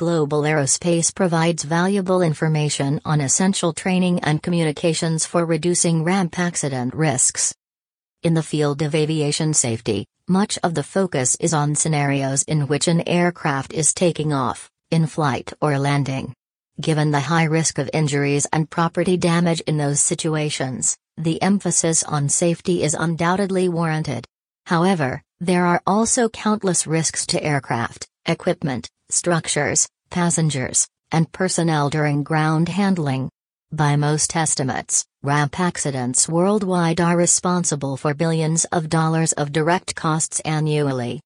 Global Aerospace provides valuable information on essential training and communications for reducing ramp accident risks. In the field of aviation safety, much of the focus is on scenarios in which an aircraft is taking off, in flight, or landing. Given the high risk of injuries and property damage in those situations, the emphasis on safety is undoubtedly warranted. However, there are also countless risks to aircraft, equipment, structures, passengers, and personnel during ground handling. By most estimates, ramp accidents worldwide are responsible for billions of dollars of direct costs annually.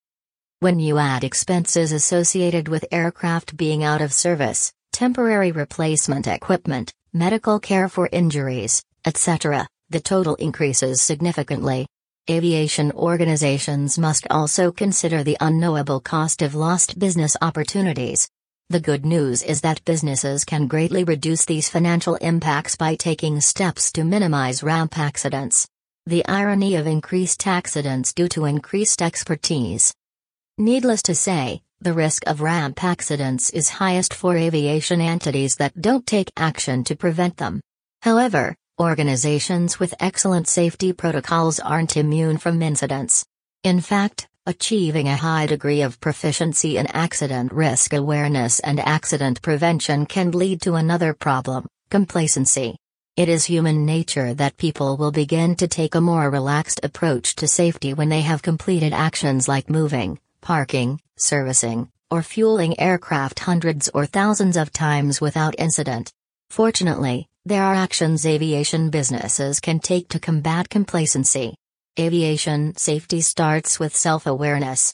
When you add expenses associated with aircraft being out of service, temporary replacement equipment, medical care for injuries, etc., the total increases significantly. Aviation organizations must also consider the unknowable cost of lost business opportunities. The good news is that businesses can greatly reduce these financial impacts by taking steps to minimize ramp accidents. The irony of increased accidents due to increased expertise. Needless to say, the risk of ramp accidents is highest for aviation entities that don't take action to prevent them. However, Organizations with excellent safety protocols aren't immune from incidents. In fact, achieving a high degree of proficiency in accident risk awareness and accident prevention can lead to another problem complacency. It is human nature that people will begin to take a more relaxed approach to safety when they have completed actions like moving, parking, servicing, or fueling aircraft hundreds or thousands of times without incident. Fortunately, there are actions aviation businesses can take to combat complacency. Aviation safety starts with self awareness.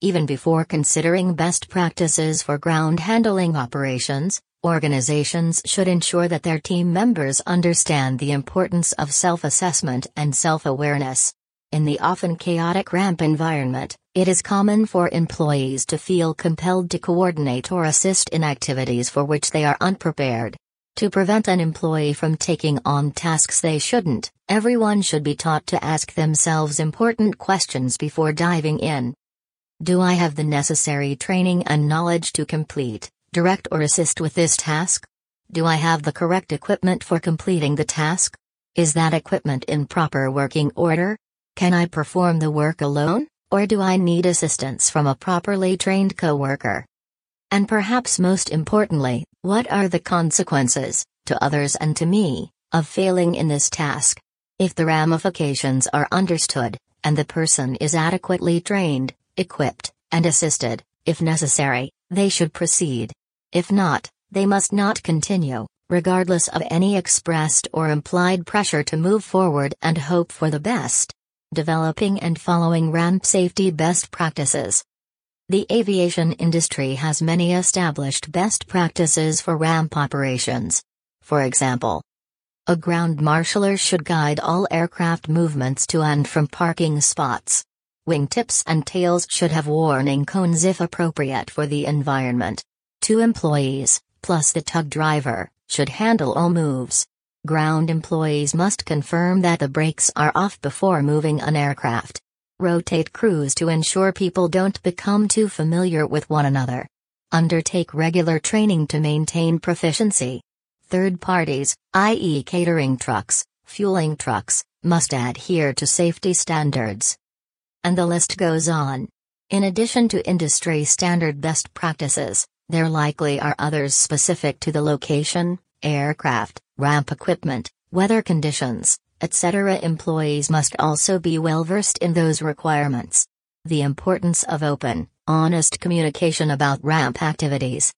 Even before considering best practices for ground handling operations, organizations should ensure that their team members understand the importance of self assessment and self awareness. In the often chaotic ramp environment, it is common for employees to feel compelled to coordinate or assist in activities for which they are unprepared. To prevent an employee from taking on tasks they shouldn't, everyone should be taught to ask themselves important questions before diving in. Do I have the necessary training and knowledge to complete, direct, or assist with this task? Do I have the correct equipment for completing the task? Is that equipment in proper working order? Can I perform the work alone, or do I need assistance from a properly trained coworker? And perhaps most importantly, what are the consequences, to others and to me, of failing in this task? If the ramifications are understood, and the person is adequately trained, equipped, and assisted, if necessary, they should proceed. If not, they must not continue, regardless of any expressed or implied pressure to move forward and hope for the best. Developing and following ramp safety best practices. The aviation industry has many established best practices for ramp operations. For example, a ground marshaller should guide all aircraft movements to and from parking spots. Wingtips and tails should have warning cones if appropriate for the environment. Two employees, plus the tug driver, should handle all moves. Ground employees must confirm that the brakes are off before moving an aircraft. Rotate crews to ensure people don't become too familiar with one another. Undertake regular training to maintain proficiency. Third parties, i.e., catering trucks, fueling trucks, must adhere to safety standards. And the list goes on. In addition to industry standard best practices, there likely are others specific to the location, aircraft, ramp equipment, weather conditions, etc. Employees must also be well versed in those requirements. The importance of open, honest communication about ramp activities.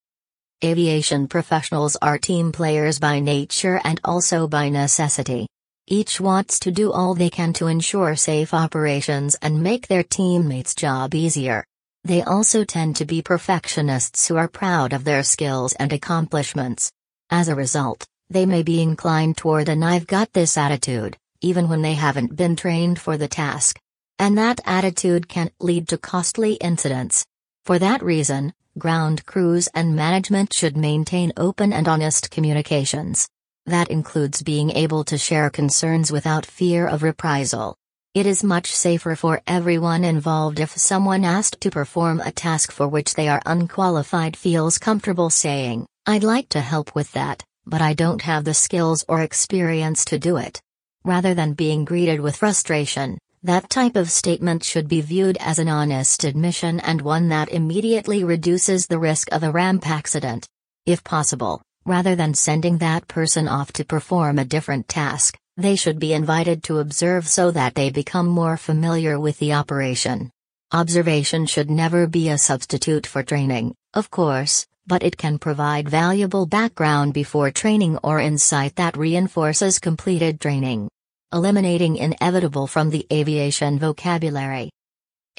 Aviation professionals are team players by nature and also by necessity. Each wants to do all they can to ensure safe operations and make their teammates' job easier. They also tend to be perfectionists who are proud of their skills and accomplishments. As a result, they may be inclined toward an I've got this attitude, even when they haven't been trained for the task. And that attitude can lead to costly incidents. For that reason, ground crews and management should maintain open and honest communications. That includes being able to share concerns without fear of reprisal. It is much safer for everyone involved if someone asked to perform a task for which they are unqualified feels comfortable saying, I'd like to help with that, but I don't have the skills or experience to do it. Rather than being greeted with frustration, that type of statement should be viewed as an honest admission and one that immediately reduces the risk of a ramp accident. If possible, rather than sending that person off to perform a different task, they should be invited to observe so that they become more familiar with the operation. Observation should never be a substitute for training, of course, but it can provide valuable background before training or insight that reinforces completed training. Eliminating inevitable from the aviation vocabulary.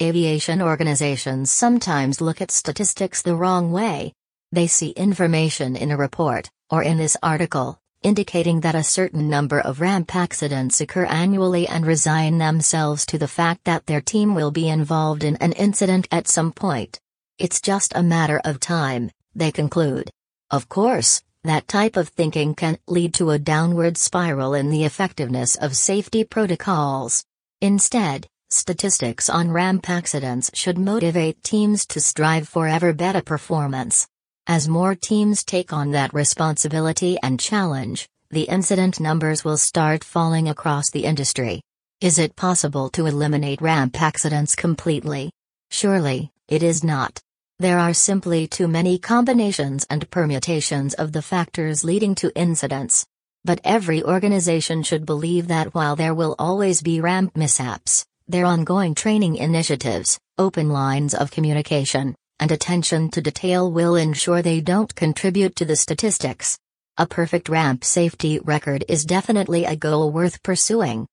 Aviation organizations sometimes look at statistics the wrong way. They see information in a report, or in this article, indicating that a certain number of ramp accidents occur annually and resign themselves to the fact that their team will be involved in an incident at some point. It's just a matter of time, they conclude. Of course, that type of thinking can lead to a downward spiral in the effectiveness of safety protocols. Instead, statistics on ramp accidents should motivate teams to strive for ever better performance. As more teams take on that responsibility and challenge, the incident numbers will start falling across the industry. Is it possible to eliminate ramp accidents completely? Surely, it is not. There are simply too many combinations and permutations of the factors leading to incidents. But every organization should believe that while there will always be ramp mishaps, their ongoing training initiatives, open lines of communication, and attention to detail will ensure they don't contribute to the statistics. A perfect ramp safety record is definitely a goal worth pursuing.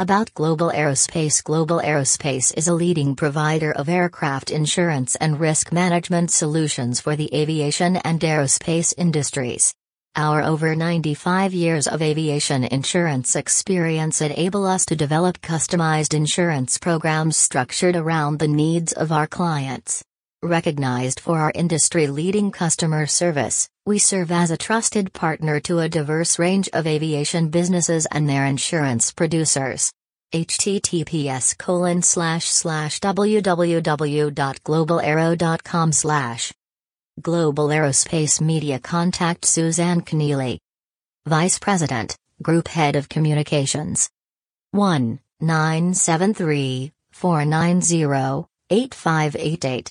About Global Aerospace Global Aerospace is a leading provider of aircraft insurance and risk management solutions for the aviation and aerospace industries. Our over 95 years of aviation insurance experience enable us to develop customized insurance programs structured around the needs of our clients. Recognized for our industry leading customer service, we serve as a trusted partner to a diverse range of aviation businesses and their insurance producers. https colon www.globalaero.com slash Global Aerospace Media Contact Suzanne Keneally. Vice President, Group Head of Communications. 1 973 490 8588